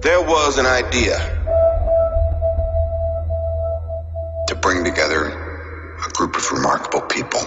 There was an idea to bring together a group of remarkable people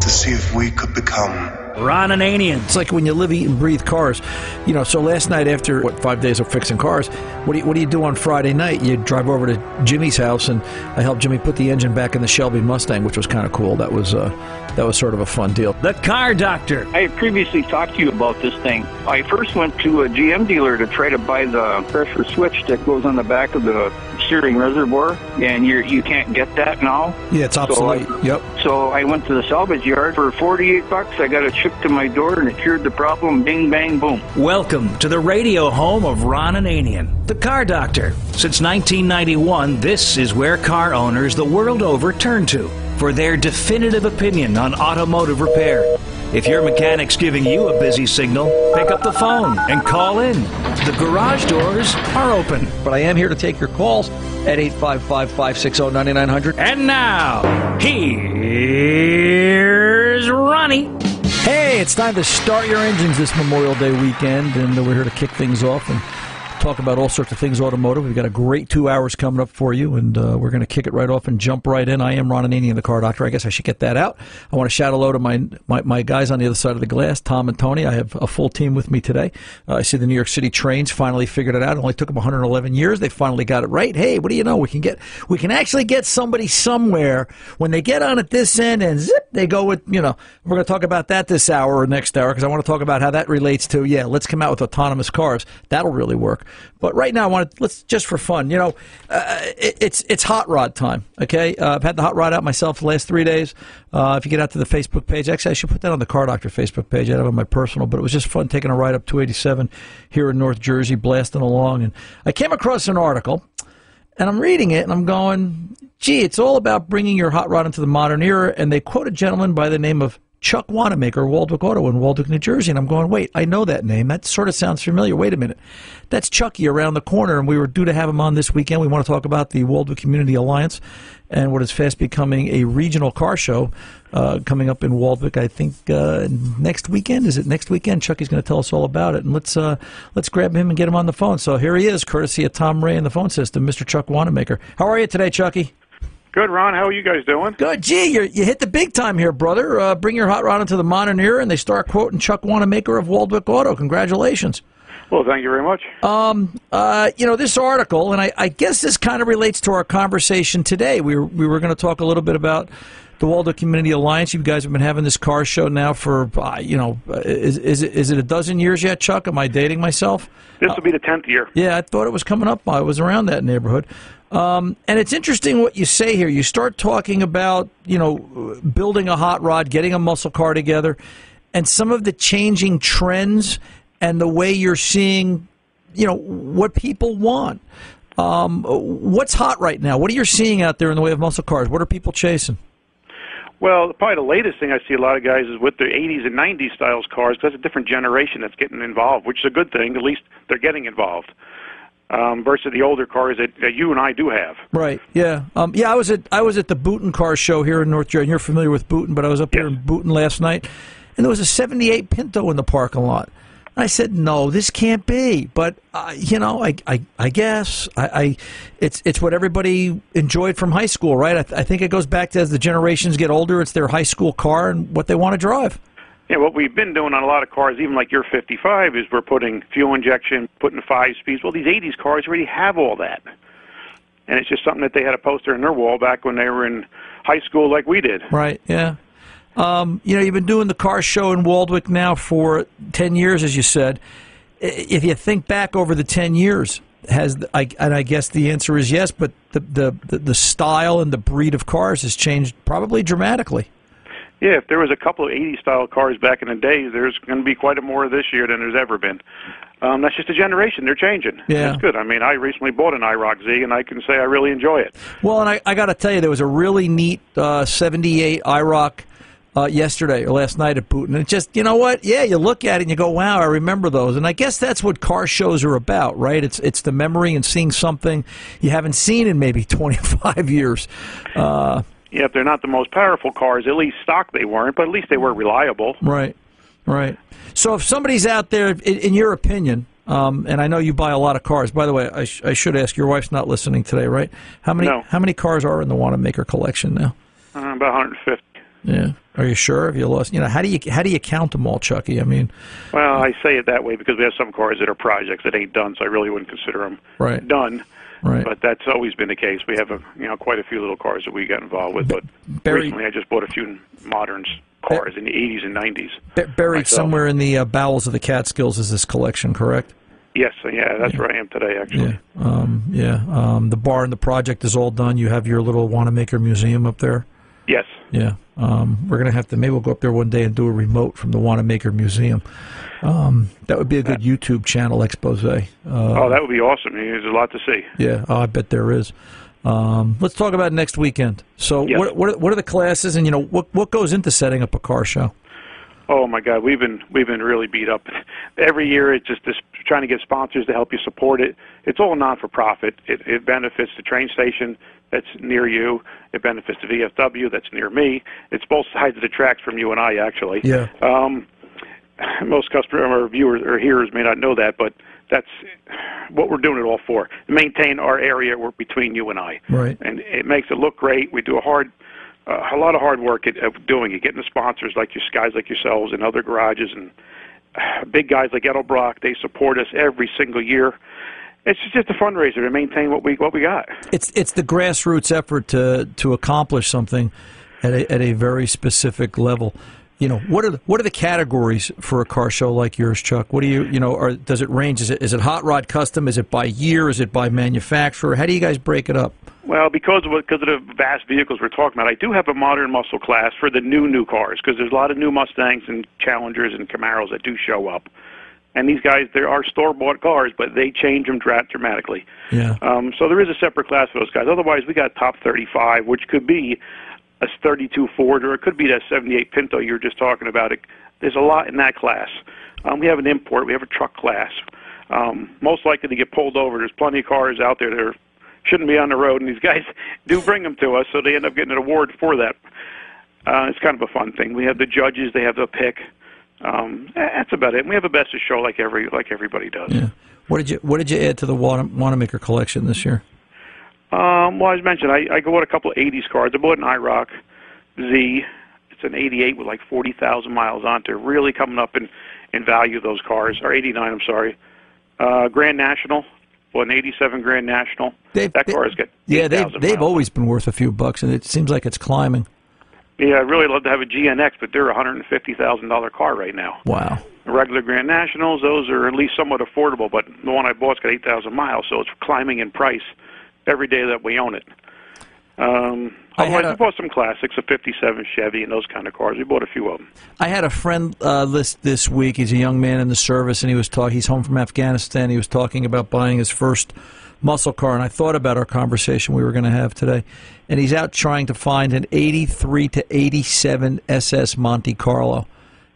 to see if we could become Ron Ananian. It's like when you live, eat, and breathe cars. You know, so last night after what five days of fixing cars, what do you, what do you do on Friday night? You drive over to Jimmy's house, and I helped Jimmy put the engine back in the Shelby Mustang, which was kind of cool. That was uh, that was sort of a fun deal. The car doctor. I had previously talked to you about this thing. I first went to a GM dealer to try to buy the pressure switch that goes on the back of the steering reservoir, and you you can't get that now. Yeah, it's obsolete. So I, yep. So I went to the salvage yard for 48 bucks. I got it shipped to my door, and it cured the problem. Bing, bang, boom. Welcome to the radio home of Ron Ananian, the car doctor. Since 1991, this is where car owners the world over turn to for their definitive opinion on automotive repair. If your mechanic's giving you a busy signal, pick up the phone and call in. The garage doors are open. But I am here to take your calls at 855 560 9900. And now, here's Ronnie. Hey, it's time to start your engines this Memorial Day weekend, and we're here to kick things off and talk about all sorts of things automotive. We've got a great two hours coming up for you, and uh, we're going to kick it right off and jump right in. I am Ron Ananian, the car doctor. I guess I should get that out. I want to shout hello to my, my, my guys on the other side of the glass, Tom and Tony. I have a full team with me today. Uh, I see the New York City trains finally figured it out. It only took them 111 years. They finally got it right. Hey, what do you know? We can get we can actually get somebody somewhere when they get on at this end and zip, they go with you know. We're going to talk about that this hour or next hour because I want to talk about how that relates to yeah. Let's come out with autonomous cars. That'll really work. But right now, I want to let's just for fun. You know, uh, it, it's it's hot rod time. Okay, uh, I've had the hot rod out myself the last three days. Uh, if you get out to the Facebook page, actually, I should put that on the Car Doctor Facebook page. I have it on my personal, but it was just fun taking a ride up 287 here in North Jersey, blasting along, and I came across an article, and I'm reading it, and I'm going, gee, it's all about bringing your hot rod into the modern era, and they quote a gentleman by the name of Chuck Wanamaker, Waldwick Auto in Waldwick, New Jersey. And I'm going, wait, I know that name. That sort of sounds familiar. Wait a minute. That's Chucky around the corner, and we were due to have him on this weekend. We want to talk about the Waldwick Community Alliance and what is fast becoming a regional car show uh, coming up in Waldwick. I think uh, next weekend. Is it next weekend? Chucky's going to tell us all about it, and let's uh, let's grab him and get him on the phone. So here he is, courtesy of Tom Ray in the phone system, Mr. Chuck Wanamaker. How are you today, Chucky? Good, Ron. How are you guys doing? Good. Gee, you you hit the big time here, brother. Uh, bring your hot rod into the modern era, and they start quoting Chuck Wanamaker of Waldwick Auto. Congratulations. Well, thank you very much. Um, uh, you know, this article, and I, I guess this kind of relates to our conversation today. We were, we were going to talk a little bit about the Waldwick Community Alliance. You guys have been having this car show now for, uh, you know, is, is, it, is it a dozen years yet, Chuck? Am I dating myself? This will be the 10th year. Yeah, I thought it was coming up. I was around that neighborhood. Um, and it's interesting what you say here. You start talking about, you know, building a hot rod, getting a muscle car together, and some of the changing trends and the way you're seeing, you know, what people want. Um, what's hot right now? What are you seeing out there in the way of muscle cars? What are people chasing? Well, probably the latest thing I see a lot of guys is with the 80s and 90s styles cars because that's a different generation that's getting involved, which is a good thing. At least they're getting involved um, versus the older cars that, that you and I do have. Right. Yeah. Um, yeah. I was at I was at the Boonton Car Show here in North Jersey. You're familiar with Boonton, but I was up Yes. here in Boonton last night, and there was a '78 Pinto in the parking lot. I said, "No, this can't be." But uh, you know, I, I, I guess I, I, it's it's what everybody enjoyed from high school, right? I, th- I think it goes back to as the generations get older, it's their high school car and what they want to drive. Yeah, what we've been doing on a lot of cars, even like your 55, is we're putting fuel injection, putting five speeds. Well, these 80s cars already have all that. And it's just something that they had a poster in their wall back when they were in high school like we did. Right. Yeah. Um, you know, you've been doing the car show in Waldwick now for ten years, as you said. If you think back over the ten years, has I, and I guess the answer is yes, but the the the style and the breed of cars has changed probably dramatically. Yeah, if there was a couple of 80 style cars back in the day, there's going to be quite a more this year than there's ever been. Um, that's just a generation. They're changing. Yeah. That's good. I mean, I recently bought an IROC Z, and I can say I really enjoy it. Well, and I, I got to tell you, there was a really neat uh, '78 IROC uh, yesterday or last night at Boonton. And it just, you know what? Yeah, you look at it and you go, "Wow, I remember those." And I guess that's what car shows are about, right? It's it's the memory and seeing something you haven't seen in maybe 25 years. Uh, Yeah, if they're not the most powerful cars, at least stock they weren't, but at least they were reliable. right, right. So if somebody's out there, in, in your opinion, um, and I know you buy a lot of cars. By the way, I, sh- I should ask. Your wife's not listening today, right? How many No. How many cars are in the Wanamaker collection now? Uh, about 150. Yeah. Are you sure? Have you lost? You know, how do you how do you count them all, Chucky? I mean, Well, I say it that way because we have some cars that are projects that ain't done, so I really wouldn't consider them Right. done. Right. But that's always been the case. We have a, you know quite a few little cars that we got involved with. But Barry- recently, I just bought a few moderns cars in the 80s and 90s. B- buried myself. somewhere in the uh, bowels of the Catskills is this collection, correct? Yes, yeah, that's where I am today. Actually, Yeah. Um, yeah. Um, the bar and the project is all done. You have your little Wanamaker museum up there. yes. Yeah. Um, we're gonna have to maybe we'll go up there one day and do a remote from the Wanamaker Museum. Um, that would be a good YouTube channel expose. Uh, oh, that would be awesome. There's a lot to see. yeah, oh, I bet there is. Um, let's talk about next weekend. So, what, what are- what are the classes, and you know what what goes into setting up a car show? Oh my God, we've been we've been really beat up. Every year, it's just this trying to get sponsors to help you support it. It's all non for profit. It, it benefits the train station that's near you. It benefits the VFW that's near me. It's both sides of the tracks from you and I actually. Yeah. Um, most customer or viewers or hearers may not know that, but that's what we're doing it all for. Maintain our area we're between you and I. Right. And it makes it look great. We do a hard, uh, a lot of hard work at, of doing it, getting the sponsors like you guys like yourselves and other garages and uh, big guys like Edelbrock. They support us every single year. It's just a fundraiser to maintain what we what we got. It's it's the grassroots effort to to accomplish something at a, at a very specific level. You know, what are the, what are the categories for a car show like yours, Chuck? What do you you know? Or does it range? Is it is it hot rod custom? Is it by year? Is it by manufacturer? How do you guys break it up? Well, because of because of the vast vehicles we're talking about, I do have a modern muscle class for the new new cars because there's a lot of new Mustangs and Challengers and Camaros that do show up, and these guys there are store bought cars, but they change them dra- dramatically. Yeah. Um, so there is a separate class for those guys. Otherwise, we got top 35, which could be a 32 Ford or it could be that 78 Pinto you were just talking about. It, there's a lot in that class. Um, we have an import. We have a truck class. Um, most likely to get pulled over. There's plenty of cars out there that are, shouldn't be on the road, and these guys do bring them to us, so they end up getting an award for that. Uh, it's kind of a fun thing. We have the judges. They have the pick. Um, that's about it. We have a best of show like every like everybody does. Yeah. What did you What did you add to the Wana- Wanamaker collection this year? Um, well, as mentioned, I, I bought a couple of 80s cars. I bought an IROC Z. It's an 88 with like 40,000 miles on it. They're really coming up in, in value, those cars. Or 89, I'm sorry. Uh, Grand National. Well, an 87 Grand National. They've- that car has got Yeah, they've 8,000 they've always been worth a few bucks, and it seems like it's climbing. Yeah, I'd really love to have a GNX, but they're a $150,000 car right now. Wow. The regular Grand Nationals, those are at least somewhat affordable, but the one I bought's got 8,000 miles, so it's climbing in price every day that we own it. Um, I otherwise, a- we bought some classics, a 57 Chevy and those kind of cars. We bought a few of them. I had a friend uh, this this week. He's a young man in the service, and he was talking. He's home from Afghanistan. He was talking about buying his first muscle car, and I thought about our conversation we were going to have today. And he's out trying to find an '83 to '87 SS Monte Carlo,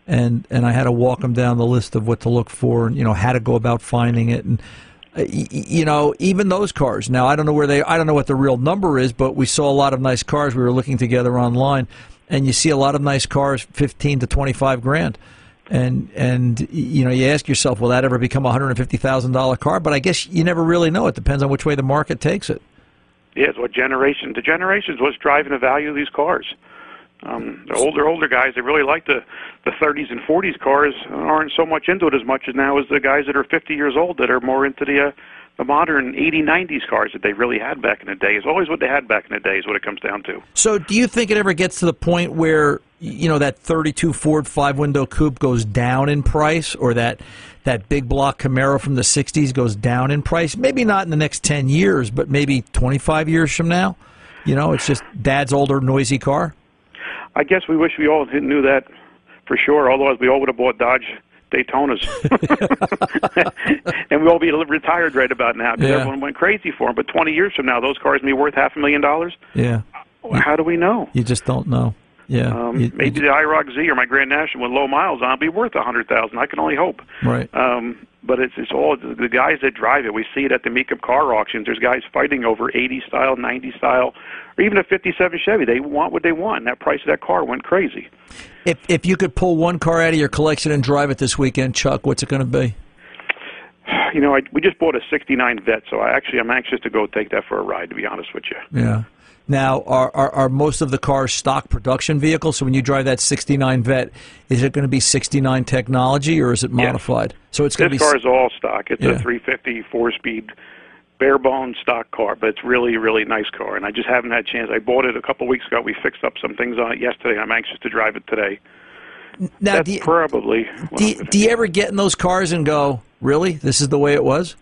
and and I had to walk him down the list of what to look for, and you know how to go about finding it, and you know, even those cars. Now, I don't know where they, I don't know what the real number is, but we saw a lot of nice cars. We were looking together online, and you see a lot of nice cars, fifteen to twenty-five grand, and and you know, you ask yourself, will that ever become a hundred and fifty thousand dollar car? But I guess you never really know. It depends on which way the market takes it. Yeah, what generation. The generations what's driving the value of these cars. Um, the older, older guys, they really like the the 30s and 40s cars. Aren't so much into it as much as now as the guys that are 50 years old that are more into the uh, the modern 80, 90s cars that they really had back in the day. It's always what they had back in the day is what it comes down to. So, do you think it ever gets to the point where you know that 32 Ford five window coupe goes down in price, or that that big block Camaro from the 60s goes down in price? Maybe not in the next 10 years, but maybe 25 years from now. You know, it's just dad's older noisy car. I guess we wish we all knew that for sure. Otherwise, we all would have bought Dodge Daytonas, and we all be retired right about now because Yeah. everyone went crazy for them. But 20 years from now, those cars may be worth half a million dollars. Yeah, How do we know? you just don't know. Yeah, Um, You- you maybe ju- the IROC Z or my Grand National with low miles on will be worth a hundred thousand. I can only hope. right. Um, but it's it's all the guys that drive it. We see it at the Mecum car auctions. There's guys fighting over 80 style, 90 style, or even a 57 Chevy. They want what they want. And that price of that car went crazy. If if you could pull one car out of your collection and drive it this weekend, Chuck, what's it going to be? You know, I, we just bought a '69 Vette, so I actually I'm anxious to go take that for a ride. To be honest with you. Yeah. Now, are, are, are most of the cars stock production vehicles? So when you drive that 69 Vette, is it going to be 69 technology or is it modified? Yes. So it's going this to be. This car is all stock. It's Yeah. a 350 four-speed, bare bones stock car, but it's really really nice car. And I just haven't had a chance. I bought it a couple weeks ago. We fixed up some things on it yesterday. I'm anxious to drive it today. now, That's do you, probably. do, I'm you, gonna do you ever get in those cars and go, really? This is the way it was?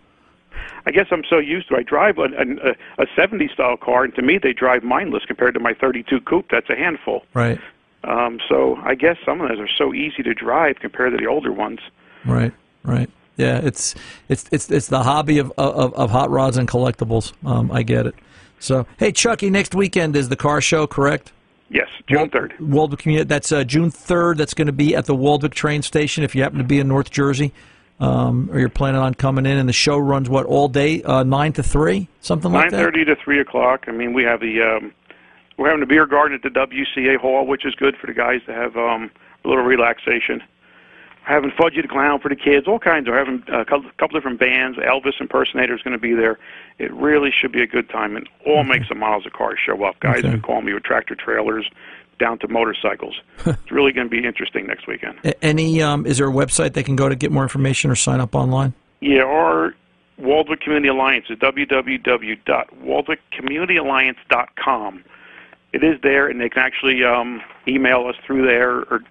I guess I'm so used to. I drive a, a, a 70 style car, and to me, they drive mindless compared to my 32 coupe. That's a handful. Right. Um, so I guess some of those are so easy to drive compared to the older ones. Right, right. Yeah, it's it's it's it's the hobby of of, of hot rods and collectibles. Um, I get it. So, hey, Chucky, next weekend is the car show, correct? Yes, June 3rd. Waldwick Community. That's uh, June third. That's going to be at the Waldwick train station. If you happen to be in North Jersey, um, or you're planning on coming in, and the show runs what all day, uh, nine to three, something like that. 9:30 to 3 o'clock. I mean, we have the um, we're having a beer garden at the WCA hall, which is good for the guys to have um, a little relaxation. Having Fudgy the Clown for the kids, all kinds. We're having a couple, different bands. Elvis impersonator is going to be there. It really should be a good time, and all makes and miles of cars show up. Guys Okay. been calling me with tractor trailers down to motorcycles. it's really going to be interesting next weekend. Any um, is there a website they can go to get more information or sign up online? Yeah, our Waldwick Community Alliance is www.waldwickcommunityalliance.com. It is there, and they can actually um, email us through there or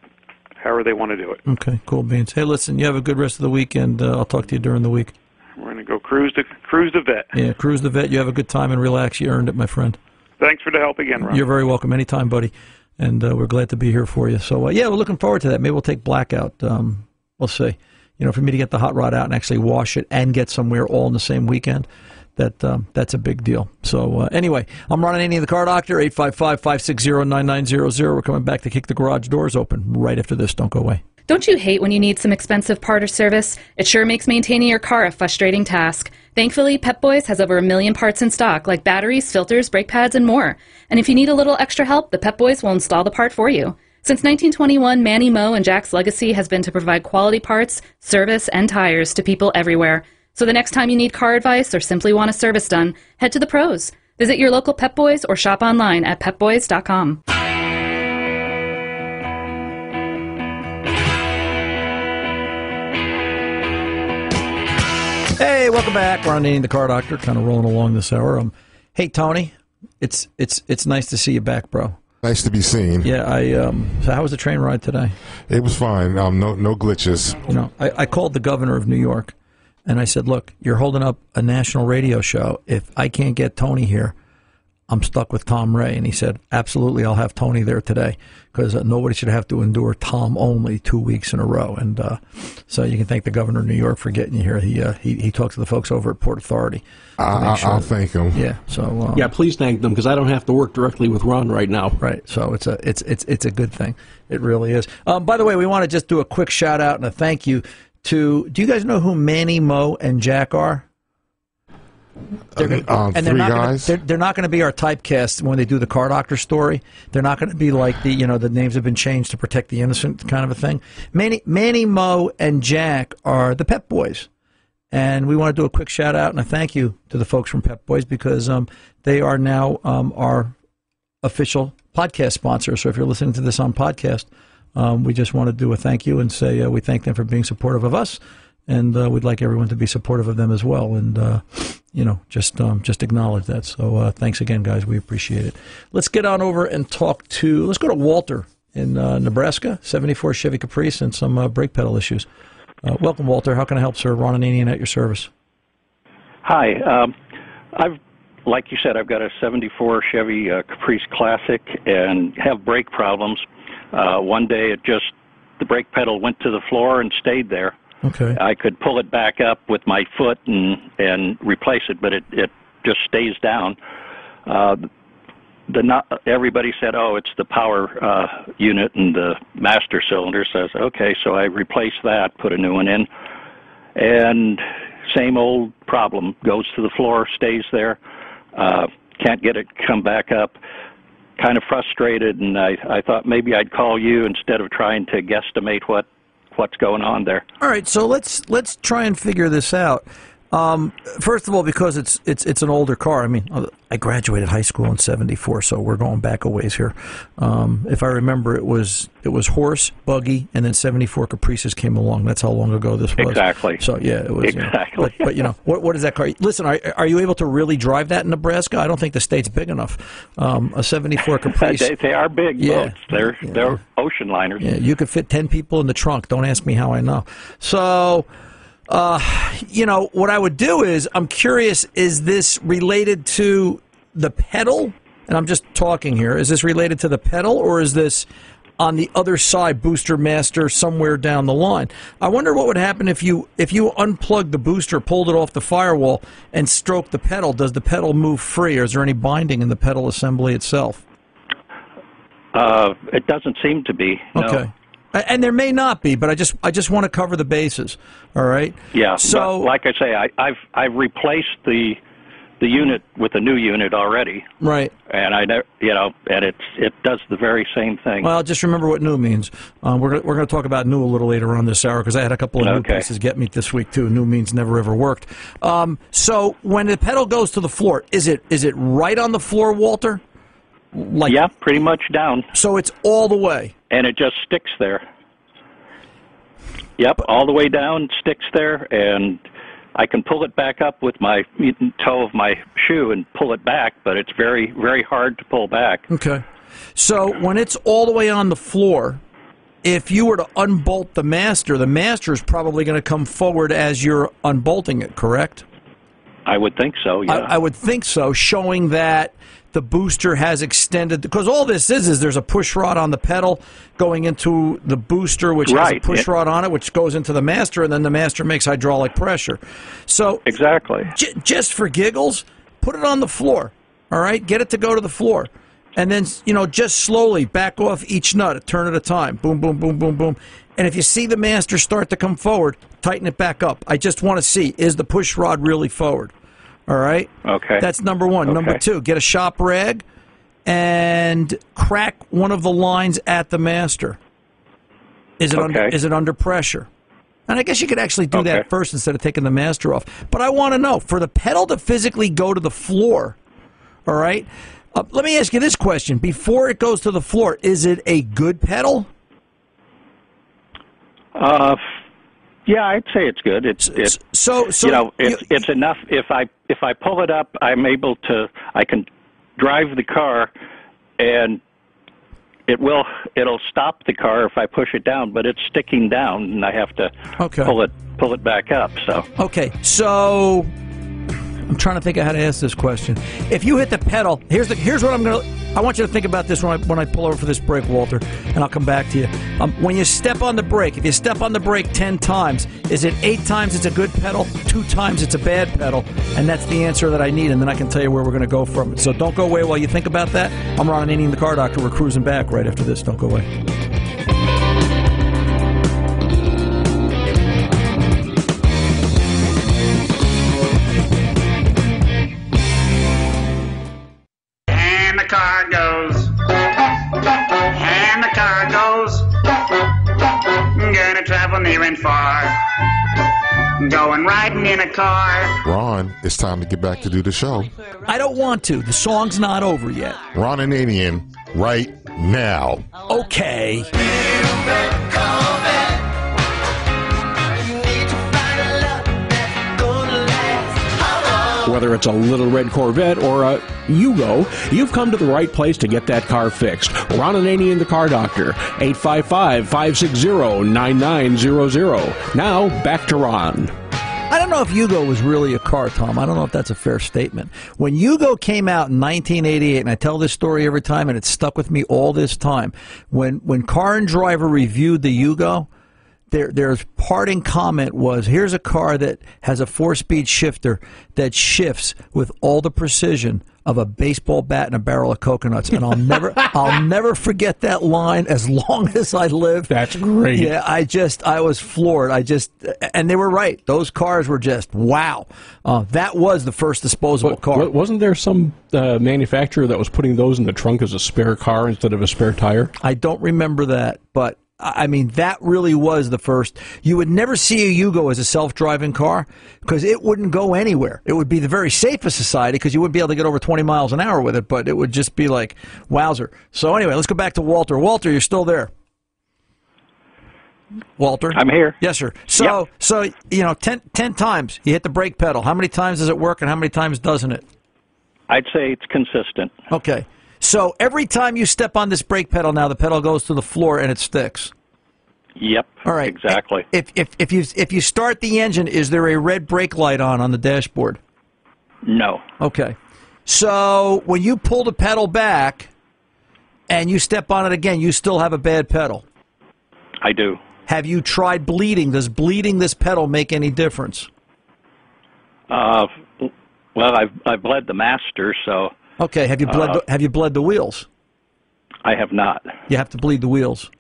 however they want to do it. Okay, cool beans. Hey, listen, you have a good rest of the weekend. Uh, I'll talk to you during the week. We're going to go cruise the cruise the Vette. Yeah, cruise the Vette. You have a good time and relax. You earned it, my friend. Thanks for the help again, Ron. You're very welcome anytime, buddy. And uh, we're glad to be here for you. So uh, yeah, we're looking forward to that. Maybe we'll take blackout. Um, we'll see. You know, for me to get the hot rod out and actually wash it and get somewhere all in the same weekend, that um, that's a big deal. So uh, anyway, I'm Ron Ananian of the car doctor 855-560-9900. We're coming back to kick the garage doors open right after this. Don't go away. Don't you hate when you need some expensive part or service? It sure makes maintaining your car a frustrating task. Thankfully, Pep Boys has over a million parts in stock, like batteries, filters, brake pads, and more. And if you need a little extra help, the Pep Boys will install the part for you. Since 1921, Manny Moe and Jack's legacy has been to provide quality parts, service, and tires to people everywhere. So the next time you need car advice or simply want a service done, head to the pros. Visit your local Pep Boys or shop online at pepboys.com. Hey, welcome back. We're on Needing the Car Doctor, kind of rolling along this hour. Um, hey, Tony, it's it's it's nice to see you back, bro. Nice to be seen. Yeah, I. Um, so how was the train ride today? It was fine. Um, no, no glitches. You know, I, I called the governor of New York, and I said, "Look, you're holding up a national radio show. If I can't get Tony here, I'm stuck with Tom Ray." And he said, "Absolutely, I'll have Tony there today because uh, nobody should have to endure Tom only two weeks in a row." And uh, so you can thank the governor of New York for getting you here. He uh, he he talked to the folks over at Port Authority. I, sure I'll thank him. Yeah. So um, Yeah, please thank them because I don't have to work directly with Ron right now. Right. So it's a it's it's it's a good thing. It really is. Um, by the way, we want to just do a quick shout out and a thank you to. Do you guys know who Manny, Moe, and Jack are? They're gonna, Um, and they're not guys? Gonna, they're, they're not going to be our typecast when they do the car doctor story. They're not going to be like the you know the names have been changed to protect the innocent kind of a thing. Manny, Manny, Moe, and Jack are the Pep Boys. And we want to do a quick shout out and a thank you to the folks from Pep Boys because um, they are now um, our official podcast sponsor. So if you're listening to this on podcast, um, we just want to do a thank you and say uh, we thank them for being supportive of us, and uh, we'd like everyone to be supportive of them as well. And uh, you know, just um, just acknowledge that. So uh, thanks again, guys. We appreciate it. Let's get on over and talk to. Let's go to Walter in uh, Nebraska, 74 Chevy Caprice, and some uh, brake pedal issues. Uh, welcome, Walter. How can I help, sir? Ron Ananian at your service. Hi. Um, I've, like you said, I've got a '74 Chevy uh, Caprice Classic and have brake problems. Uh, one day, it just the brake pedal went to the floor and stayed there. Okay. I could pull it back up with my foot and and replace it, but it it just stays down. Uh, the not everybody said, "Oh, it's the power uh, unit and the master cylinder." Says, "Okay," so I replaced that, put a new one in, and same old problem. Goes to the floor, stays there, uh, can't get it come back up. Kind of frustrated, and I, I thought maybe I'd call you instead of trying to guesstimate what what's going on there. All right, so let's let's try and figure this out. Um, first of all, because it's it's it's an older car. I mean, uh, I graduated high school in '74, so we're going back a ways here. Um, if I remember, it was it was horse, buggy, and then '74 Caprices came along. That's how long ago this was. Exactly. So yeah, it was you know, Exactly. but, but you know, what what is that car? Listen, are are you able to really drive that in Nebraska? I don't think the state's big enough. Um, a '74 Caprice. they, they are big Yeah. boats. They're they're ocean liners. Yeah, you could fit 10 people in the trunk. Don't ask me how I know. So, uh, you know, what I would do is I'm curious is this related to the pedal? And I'm just talking here. Is this related to the pedal or is this on the other side booster master somewhere down the line? I wonder what would happen if you if you unplugged the booster, pulled it off the firewall and stroked the pedal. Does the pedal move free or is there any binding in the pedal assembly itself? Uh, it doesn't seem to be. No. Okay. And there may not be, but I just I just want to cover the bases. All right. Yeah. So like I say, I, I've I've replaced the the unit with a new unit already, right. and I never, you know, and it's it does the very same thing. Well, just remember what new means. Um, we're we're going to talk about new a little later on this hour because I had a couple of new Okay. pieces get me this week too. New means never ever worked. Um, so when the pedal goes to the floor, is it is it right on the floor, Walter? Like yeah, pretty much down, So it's all the way. and it just sticks there. Yep, all the way down, sticks there, and I can pull it back up with my toe of my shoe and pull it back, but it's very very hard to pull back. Okay. So when it's all the way on the floor, if you were to unbolt the master, the master is probably going to come forward as you're unbolting it, correct? I would think so. Yeah. I, I would think so, showing that the booster has extended. Because all this is is there's a push rod on the pedal going into the booster, which has a push rod on it, which goes into the master, and then the master makes hydraulic pressure. So exactly. j- just for giggles, put it on the floor. All right, get it to go to the floor, and then you know just slowly back off each nut, a turn at a time. Boom, boom, boom, boom, boom. And if you see the master start to come forward, tighten it back up. I just want to see is the push rod really forward. All right. Okay. That's number one. Number two, get a shop rag and crack one of the lines at the master. Is it under Okay. is it under pressure? And I guess you could actually do that first instead of taking the master off. But I want to know for the pedal to physically go to the floor. All right. Uh, let me ask you this question: Before it goes to the floor, is it a good pedal? Uh, yeah, I'd say it's good. It's it's So, so you know it's you- it's enough. If I if I pull it up, I'm able to. I can drive the car, and it will it'll stop the car if I push it down. But it's sticking down, and I have to Okay. pull it pull it back up. So Okay, so I'm trying to think of how to ask this question. If you hit the pedal, here's the here's what I'm gonna. I want you to think about this when I when I pull over for this break, Walter, and I'll come back to you. Um, when you step on the brake, if you step on the brake ten times, is it eight times it's a good pedal, two times it's a bad pedal, and that's the answer that I need, and then I can tell you where we're to go from it. So don't go away while you think about that. I'm Ron Ananian, the car doctor. We're cruising back right after this. Don't go away. Riding car. Ron, it's time to get back to do the show. I don't want to. The song's not over yet. Ron and Ananian, right now. Okay. Whether it's a little red Corvette or a Yugo, you've come to the right place to get that car fixed. Ron Ananian, the car doctor, 855-560-9900. Now, back to Ron. Know if Yugo was really a car, Tom. I don't know if that's a fair statement. When Yugo came out in 1988, and I tell this story every time, and it stuck with me all this time. When when Car and Driver reviewed the Yugo, their their parting comment was, "Here's a car that has a four-speed shifter that shifts with all the precision of a baseball bat and a barrel of coconuts." And I'll never I'll never forget that line as long as I live. That's great. Yeah, I just I was floored. I just and they were right. Those cars were just wow. Uh, that was the first disposable But car. wasn't there some uh, manufacturer that was putting those in the trunk as a spare car instead of a spare tire? I don't remember that, but I mean that really was the first. You would never see a Yugo as a self-driving car because it wouldn't go anywhere. It would be the very safest society because you wouldn't be able to get over 20 miles an hour with it, but it would just be like wowzer. So anyway, let's go back to Walter. Walter, you're still there. Walter, I'm here. Yes, sir. So, so you know, 10, 10 times you hit the brake pedal. How many times does it work, and how many times doesn't it? I'd say it's consistent. Okay. So every time you step on this brake pedal now, the pedal goes to the floor and it sticks. Yep. All right. Exactly. If if if you if you start the engine, is there a red brake light on on the dashboard? No. Okay. So when you pull the pedal back and you step on it again, you still have a bad pedal. I do. Have you tried bleeding? Does bleeding this pedal make any difference? Uh, well, I've I've bled the master, so Okay. Have you bled? Uh, the, have you bled the wheels? I have not. You have to bleed the wheels.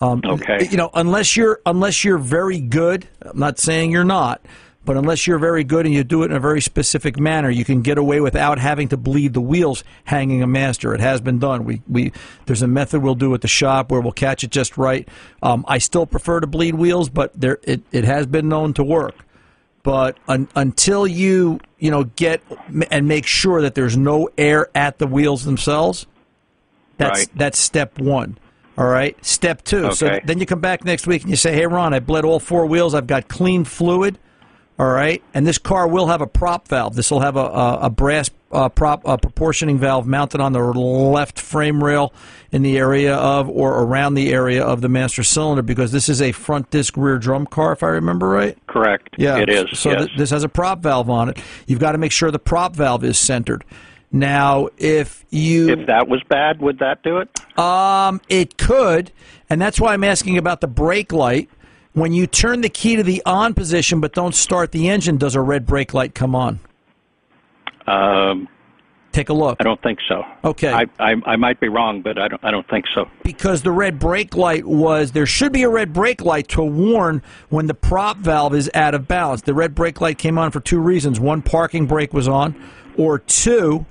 Um, Okay. You know, unless you're unless you're very good. I'm not saying you're not, but unless you're very good and you do it in a very specific manner, you can get away without having to bleed the wheels hanging a master. It has been done. We we there's a method we'll do at the shop where we'll catch it just right. Um, I still prefer to bleed wheels, but there it, it has been known to work. But un, until you you know get and make sure that there's no air at the wheels themselves, that's Right. that's step one. All right. Step two. Okay. So then you come back next week and you say, "Hey, Ron, I bled all four wheels. I've got clean fluid." All right. And this car will have a prop valve. This will have a, a, a brass uh, prop uh, proportioning valve mounted on the left frame rail in the area of or around the area of the master cylinder because this is a front disc rear drum car, if I remember right. Correct. Yeah, It is. So yes. th- this has a prop valve on it. You've got to make sure the prop valve is centered. Now, if you if that was bad, would that do it? um, it could, and that's why I'm asking about the brake light. When you turn the key to the on position but don't start the engine, does a red brake light come on? Um, Take a look. I don't think so. Okay. I, I I might be wrong, but I don't I don't think so. because the red brake light was there should be a red brake light to warn when the prop valve is out of balance. The red brake light came on for two reasons: one, parking brake was on, or two,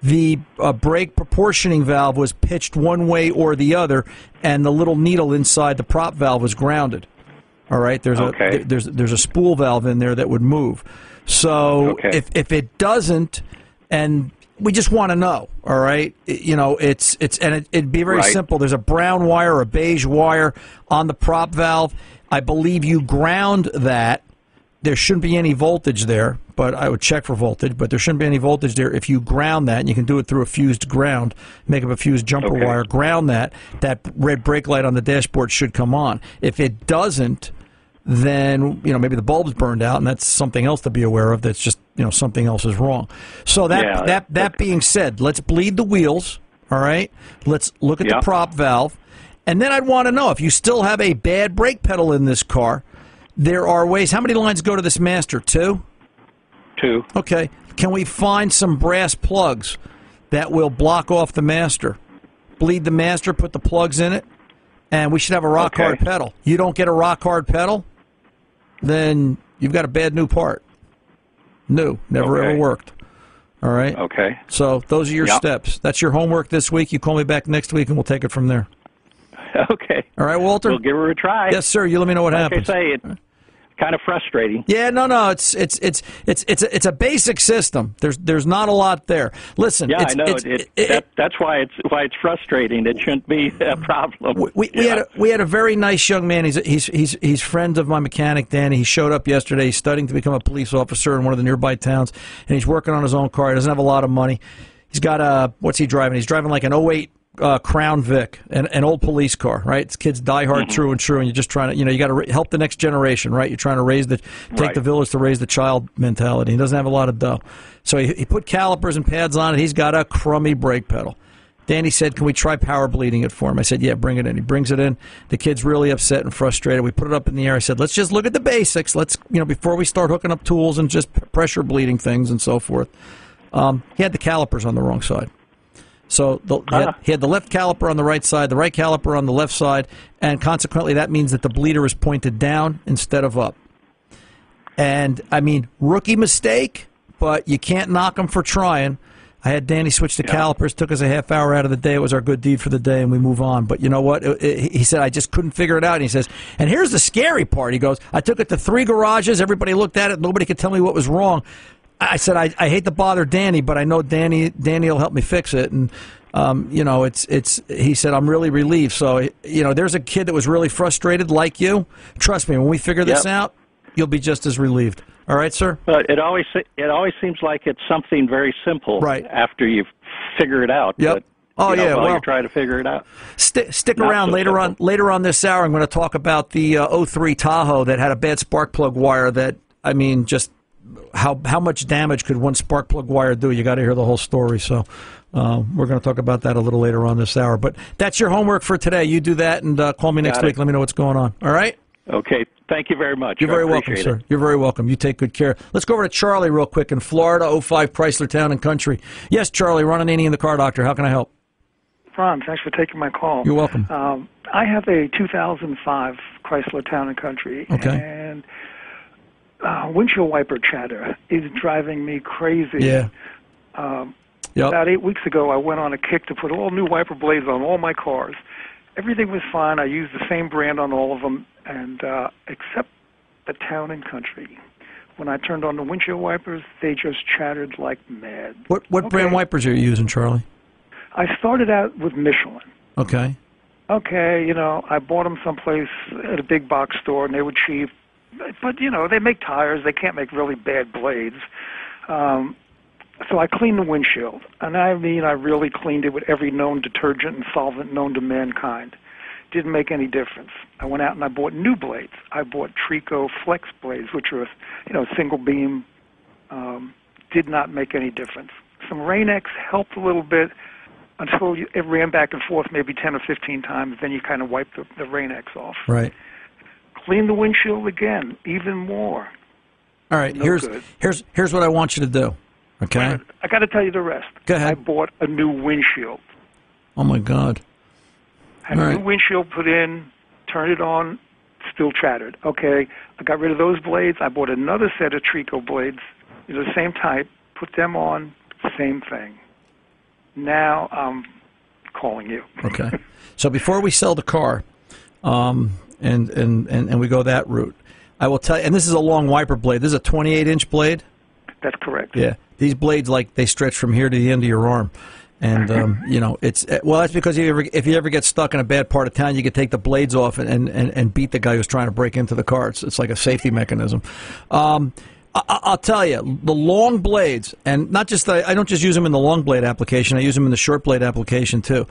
the uh, brake proportioning valve was pitched one way or the other, and the little needle inside the prop valve was grounded. All right, there's Okay. a there's there's a spool valve in there that would move. So Okay. if if it doesn't, and we just want to know, all right, It- you know, it's it's and it, it'd be very Right. simple. There's a brown wire a beige wire on the prop valve. I believe you ground that. There shouldn't be any voltage there, but I would check for voltage. But there shouldn't be any voltage there if you ground that, and you can do it through a fused ground. Make up a fused jumper Okay. wire, ground that. That red brake light on the dashboard should come on. If it doesn't, then you know maybe the bulb's burned out, and that's something else to be aware of. That's just you know something else is wrong. So that Yeah, that that being said, let's bleed the wheels. All right, let's look at Yeah. the prop valve, and then I'd want to know if you still have a bad brake pedal in this car. There are ways. How many lines go to this master? Two. Two. Okay. Can we find some brass plugs that will block off the master? Bleed the master, put the plugs in it, and we should have a rock Okay. hard pedal. You don't get a rock hard pedal, then you've got a bad new part. New, never Okay. ever worked. All right. Okay. So those are your Yep. steps. That's your homework this week. You call me back next week, and we'll take it from there. Okay. All right, Walter. We'll give her a try. yes, sir. You let me know what like happens. I say, it's kind of frustrating. Yeah, no, no, it's it's it's it's it's a, it's a basic system. There's there's not a lot there. Listen, Yeah, it's, I know. it's- it, it- that, that's why it's why it's frustrating. It shouldn't be a problem. we, we, we had a, we had a very nice young man. He's he's he's he's friends of my mechanic Danny. He showed up yesterday. He's studying to become a police officer in one of the nearby towns, and he's working on his own car. He doesn't have a lot of money. He's got a what's he driving? He's driving like an 08 uh, Crown Vic, an, an old police car, right? It's kids die hard, Mm-hmm. true and true, and you're just trying to, you know, you got to ra- help the next generation, right? You're trying to raise the, take Right. the village to raise the child mentality. He doesn't have a lot of dough, so he, he put calipers and pads on it. He's got a crummy brake pedal. Danny said, "Can we try power bleeding it for him?" I said, "Yeah, bring it in." He brings it in. The kid's really upset and frustrated. We put it up in the air. I said, "Let's just look at the basics. Let's you know before we start hooking up tools and just pressure bleeding things and so forth." Um, he had the calipers on the wrong side. So the, he, had, he had the left caliper on the right side, the right caliper on the left side, and consequently that means that the bleeder is pointed down instead of up. And I mean, rookie mistake, but you can't knock him for trying. I had Danny switch to calipers. Took us a half hour out of the day. It was our good deed for the day, and we move on. But you know what? It- it- he said I just couldn't figure it out. And he says, and here's the scary part. He goes, I took it to three garages. Everybody looked at it. Nobody could tell me what was wrong. I said I, I hate to bother Danny, but I know Danny Danny will help me fix it. And um, you know, it's it's. He said I'm really relieved. So you know, there's a kid that was really frustrated, like you. Trust me, when we figure this Yep. out, you'll be just as relieved. All right, sir. But it always it always seems like it's something very simple Right. after you figure it out. Yep. But, Oh, know, yeah, while well- you're trying to figure it out. Stick, stick Not around so later on. Later on this hour, I'm going to talk about the uh, 03 Tahoe that had a bad spark plug wire. That I mean, just how how much damage could one spark plug wire do? You got to hear the whole story. So uh, we're going to talk about that a little later on this hour. But that's your homework for today. You do that and uh, call me next Got it. week. Let me know what's going on. All right. Okay. Thank you very much. You're very welcome, appreciate sir. You're very welcome. You take good care. Let's go over to Charlie real quick in Florida, 05 Chrysler Town and Country. Yes, Charlie, Ron Ananian the car doctor. How can I help? Ron, thanks for taking my call. You're welcome. Um, I have a 2005 Chrysler Town and Country, Okay. and uh, windshield wiper chatter is driving me crazy. Yeah. Um, Yep. About eight weeks ago, I went on a kick to put all new wiper blades on all my cars. Everything was fine. I used the same brand on all of them, and uh, except the Town and Country. When I turned on the windshield wipers, they just chattered like mad. What what brand wipers are you using, Charlie? I started out with Michelin. Okay. okay, you know, I bought them someplace at a big box store and they were cheap. But, you know, they make tires. They can't make really bad blades. Um, so I cleaned the windshield. And I mean, I really cleaned it with every known detergent and solvent known to mankind. Didn't make any difference. I went out and I bought new blades. I bought Trico Flex blades, which are, you know, single beam. Um, did not make any difference. Some Rain-X helped a little bit until you, it ran back and forth maybe 10 or 15 times. Then you kind of wipe the, the Rain-X off. Right. Clean the windshield again, even more. All right. No here's good. here's here's what I want you to do. Okay. I got to tell you the rest. Go ahead. I bought a new windshield. Oh my God. Had All a right. new windshield put in, turned it on, still chattered. Okay, I got rid of those blades. I bought another set of Trico blades, you know, the same type, put them on, same thing. Now I'm calling you. Okay. so before we sell the car, um, and, and and and we go that route, I will tell you. And this is a long wiper blade. This is a 28 inch blade. That's correct. Yeah. These blades like they stretch from here to the end of your arm. And um, you know it's eh, well. That's because if you ever if you ever get stuck in a bad part of town, you can take the blades off and, and, and beat the guy who's trying to break into the car. It's, it's like a safety mechanism. Um, I, I'll tell you, the long blades, and not just the, I don't just use them in the long blade application. I use them in the short blade application too.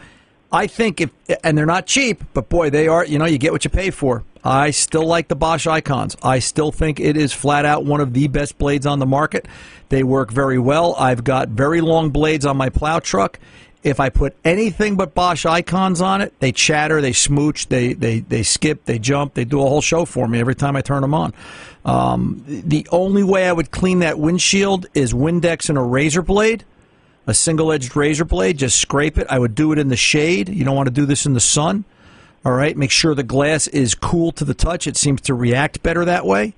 I think if and they're not cheap, but boy, they are. You know, you get what you pay for. I still like the Bosch Icons. I still think it is flat out one of the best blades on the market. They work very well. I've got very long blades on my plow truck. If I put anything but Bosch Icons on it, they chatter, they smooch, they they they skip, they jump, they do a whole show for me every time I turn them on. Um, the only way I would clean that windshield is Windex and a razor blade a single edged razor blade, just scrape it. I would do it in the shade. You don't want to do this in the sun. All right, make sure the glass is cool to the touch. It seems to react better that way.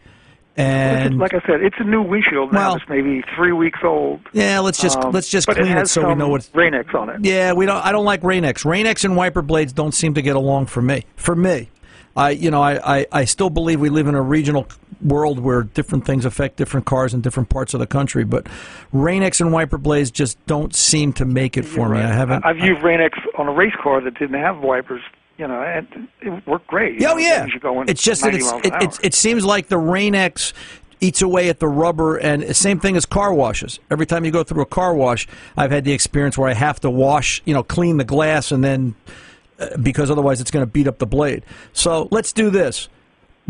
And like I said, it's a new windshield now. Well- it's maybe three weeks old. yeah, let's just Um, let's just clean it, it, so we know what. Rain-X on it. Yeah, we don't. I don't like Rain-X. Rain-X and wiper blades don't seem to get along for me. For me, I you know I, I, I still believe we live in a regional world where different things affect different cars in different parts of the country. But Rain-X and wiper blades just don't seem to make it for me. I haven't. I've used Rain-X on a race car that didn't have wipers. You know, and it worked great. Oh know, yeah, as you're going it's just that it's, it, it, it seems like the Rain-X eats away at the rubber, and same thing as car washes. Every time you go through a car wash, I've had the experience where I have to wash, you know, clean the glass, and then because otherwise it's going to beat up the blade. So let's do this: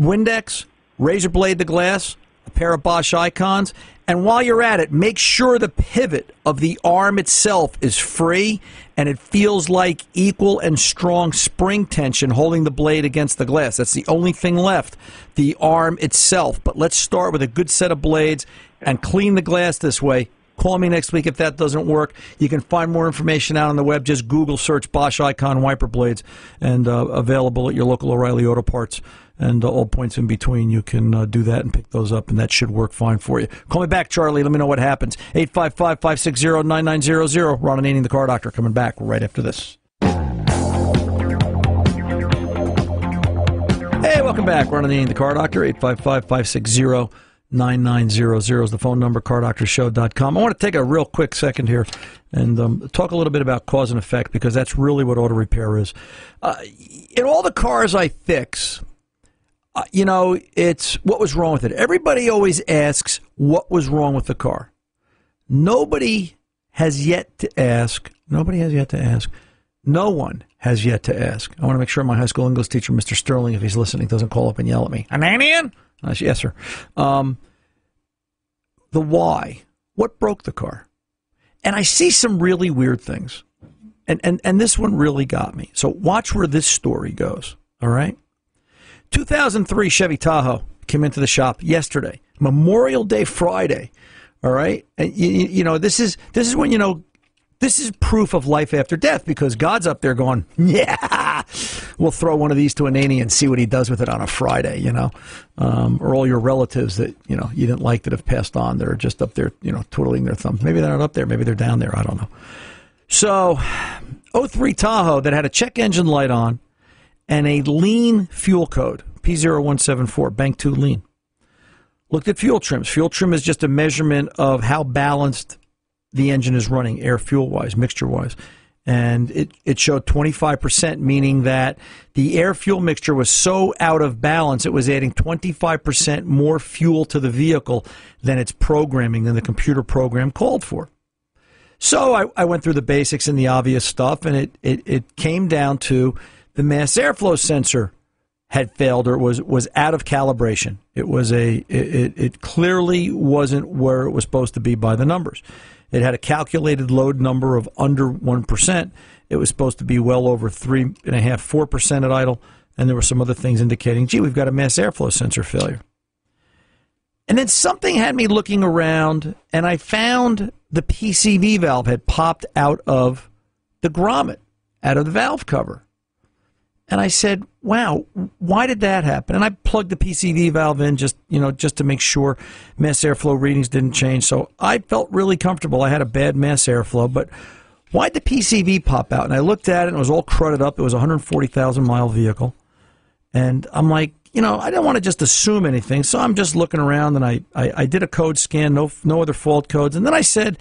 Windex, razor blade the glass. a pair of Bosch Icons. And while you're at it, make sure the pivot of the arm itself is free and it feels like equal and strong spring tension holding the blade against the glass. That's the only thing left, the arm itself. But let's start with a good set of blades and clean the glass this way. Call me next week if that doesn't work. You can find more information out on the web. Just Google search Bosch Icon wiper blades and uh, available at your local O'Reilly Auto Parts and uh, all points in between. You can uh, do that and pick those up, and that should work fine for you. Call me back, Charlie. Let me know what happens. 855 560 9900. Ron Ananian, the car doctor, coming back right after this. Hey, welcome back. Ron and Ananian, the car doctor. 855 560 9900 is the phone number, cardoctorshow.com. I want to take a real quick second here and um, talk a little bit about cause and effect because that's really what auto repair is. Uh, in all the cars I fix, uh, you know, it's what was wrong with it. Everybody always asks what was wrong with the car. Nobody has yet to ask, nobody has yet to ask, no one has yet to ask. I want to make sure my high school English teacher, Mr. Sterling, if he's listening, doesn't call up and yell at me. Ananian? Uh, yes, sir. Um, the why. What broke the car? And I see some really weird things. And, and, and this one really got me. So watch where this story goes. All right? 2003 Chevy Tahoe came into the shop yesterday, Memorial Day Friday. All right? And you, you know, this is this is when you know this is proof of life after death because God's up there going, yeah, we'll throw one of these to Ananian and see what he does with it on a Friday, you know, um, or all your relatives that you know you didn't like that have passed on that are just up there, you know, twiddling their thumbs. Maybe they're not up there, maybe they're down there. I don't know. So, 03 Tahoe that had a check engine light on and a lean fuel code P0174 Bank 2 lean. Looked at fuel trims. Fuel trim is just a measurement of how balanced the engine is running air fuel wise, mixture wise. And it, it showed 25%, meaning that the air fuel mixture was so out of balance, it was adding 25% more fuel to the vehicle than its programming, than the computer program called for. So I, I went through the basics and the obvious stuff, and it, it, it came down to the mass airflow sensor had failed or was was out of calibration. It was a it, it clearly wasn't where it was supposed to be by the numbers. It had a calculated load number of under 1%. It was supposed to be well over 3.5%, 4% at idle. And there were some other things indicating, gee, we've got a mass airflow sensor failure. And then something had me looking around, and I found the PCV valve had popped out of the grommet, out of the valve cover. And I said, "Wow, why did that happen?" And I plugged the PCV valve in just, you know, just to make sure mass airflow readings didn't change. So I felt really comfortable. I had a bad mass airflow, but why'd the PCV pop out? And I looked at it, and it was all crudded up. It was a 140,000 mile vehicle, and I'm like, you know, I didn't want to just assume anything, so I'm just looking around, and I, I, I did a code scan, no no other fault codes, and then I said,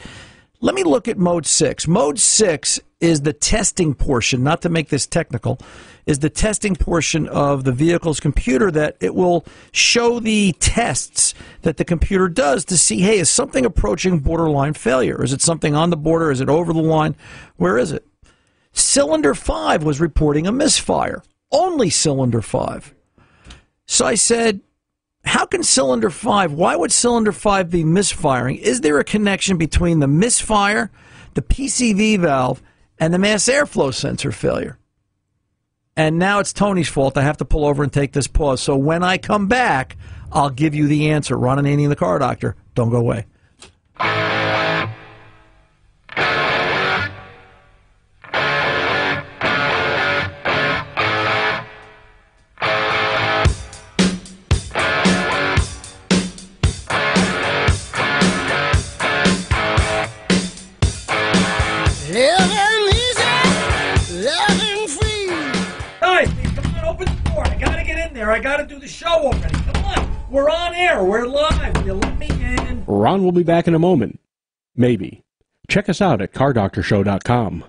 let me look at mode six. Mode six is the testing portion, not to make this technical is the testing portion of the vehicle's computer that it will show the tests that the computer does to see, hey, is something approaching borderline failure? Is it something on the border? Is it over the line? Where is it? Cylinder 5 was reporting a misfire. Only cylinder 5. So I said, how can cylinder 5, why would cylinder 5 be misfiring? Is there a connection between the misfire, the PCV valve, and the mass airflow sensor failure? And now it's Tony's fault. I have to pull over and take this pause. So when I come back, I'll give you the answer. Ron Ananian, the car doctor. Don't go away. Ron will be back in a moment. Maybe. Check us out at cardoctorshow.com.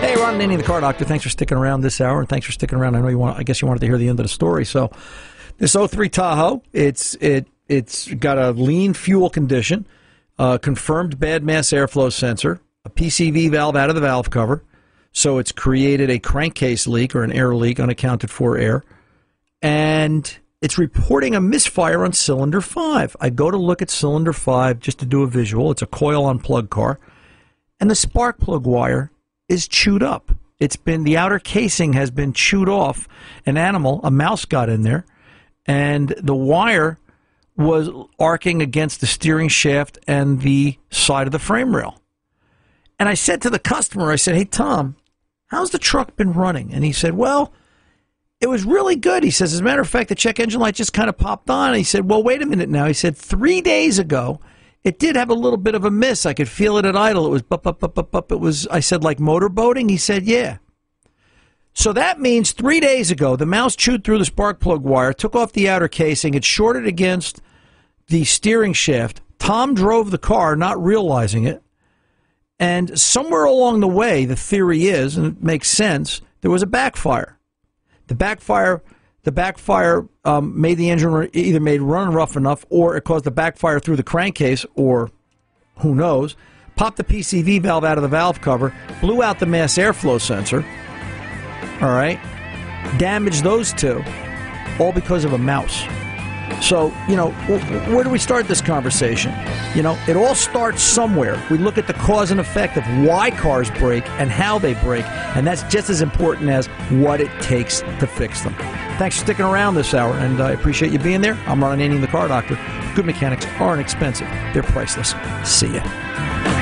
Hey, Ron Ananian, the car doctor. Thanks for sticking around this hour, and thanks for sticking around. I know you want. I guess you wanted to hear the end of the story. So, this 03 Tahoe, it's it it's got a lean fuel condition, uh, confirmed bad mass airflow sensor, a PCV valve out of the valve cover, So it's created a crankcase leak or an air leak, unaccounted for air. And it's reporting a misfire on cylinder 5. I go to look at cylinder 5 just to do a visual. It's a coil on plug car. And the spark plug wire is chewed up. It's been, the outer casing has been chewed off. An animal, a mouse got in there, and the wire was arcing against the steering shaft and the side of the frame rail. And I said to the customer, I said, Hey, Tom, how's the truck been running? And he said, Well, it was really good. He says, As a matter of fact, the check engine light just kind of popped on. he said, Well, wait a minute now. He said, Three days ago, it did have a little bit of a miss. I could feel it at idle. It was bup, bup, bup, bup, bup. It was, I said, like motorboating? He said, Yeah. So that means three days ago, the mouse chewed through the spark plug wire, took off the outer casing, it shorted against the steering shaft. Tom drove the car, not realizing it. And somewhere along the way, the theory is, and it makes sense, there was a backfire. The backfire, the backfire um, made the engine either made run rough enough, or it caused the backfire through the crankcase, or who knows, popped the PCV valve out of the valve cover, blew out the mass airflow sensor. All right, damaged those two, all because of a mouse. So, you know, where do we start this conversation? You know, it all starts somewhere. We look at the cause and effect of why cars break and how they break, and that's just as important as what it takes to fix them. Thanks for sticking around this hour, and I appreciate you being there. I'm Ron Ananian, the car doctor. Good mechanics aren't expensive, they're priceless. See ya.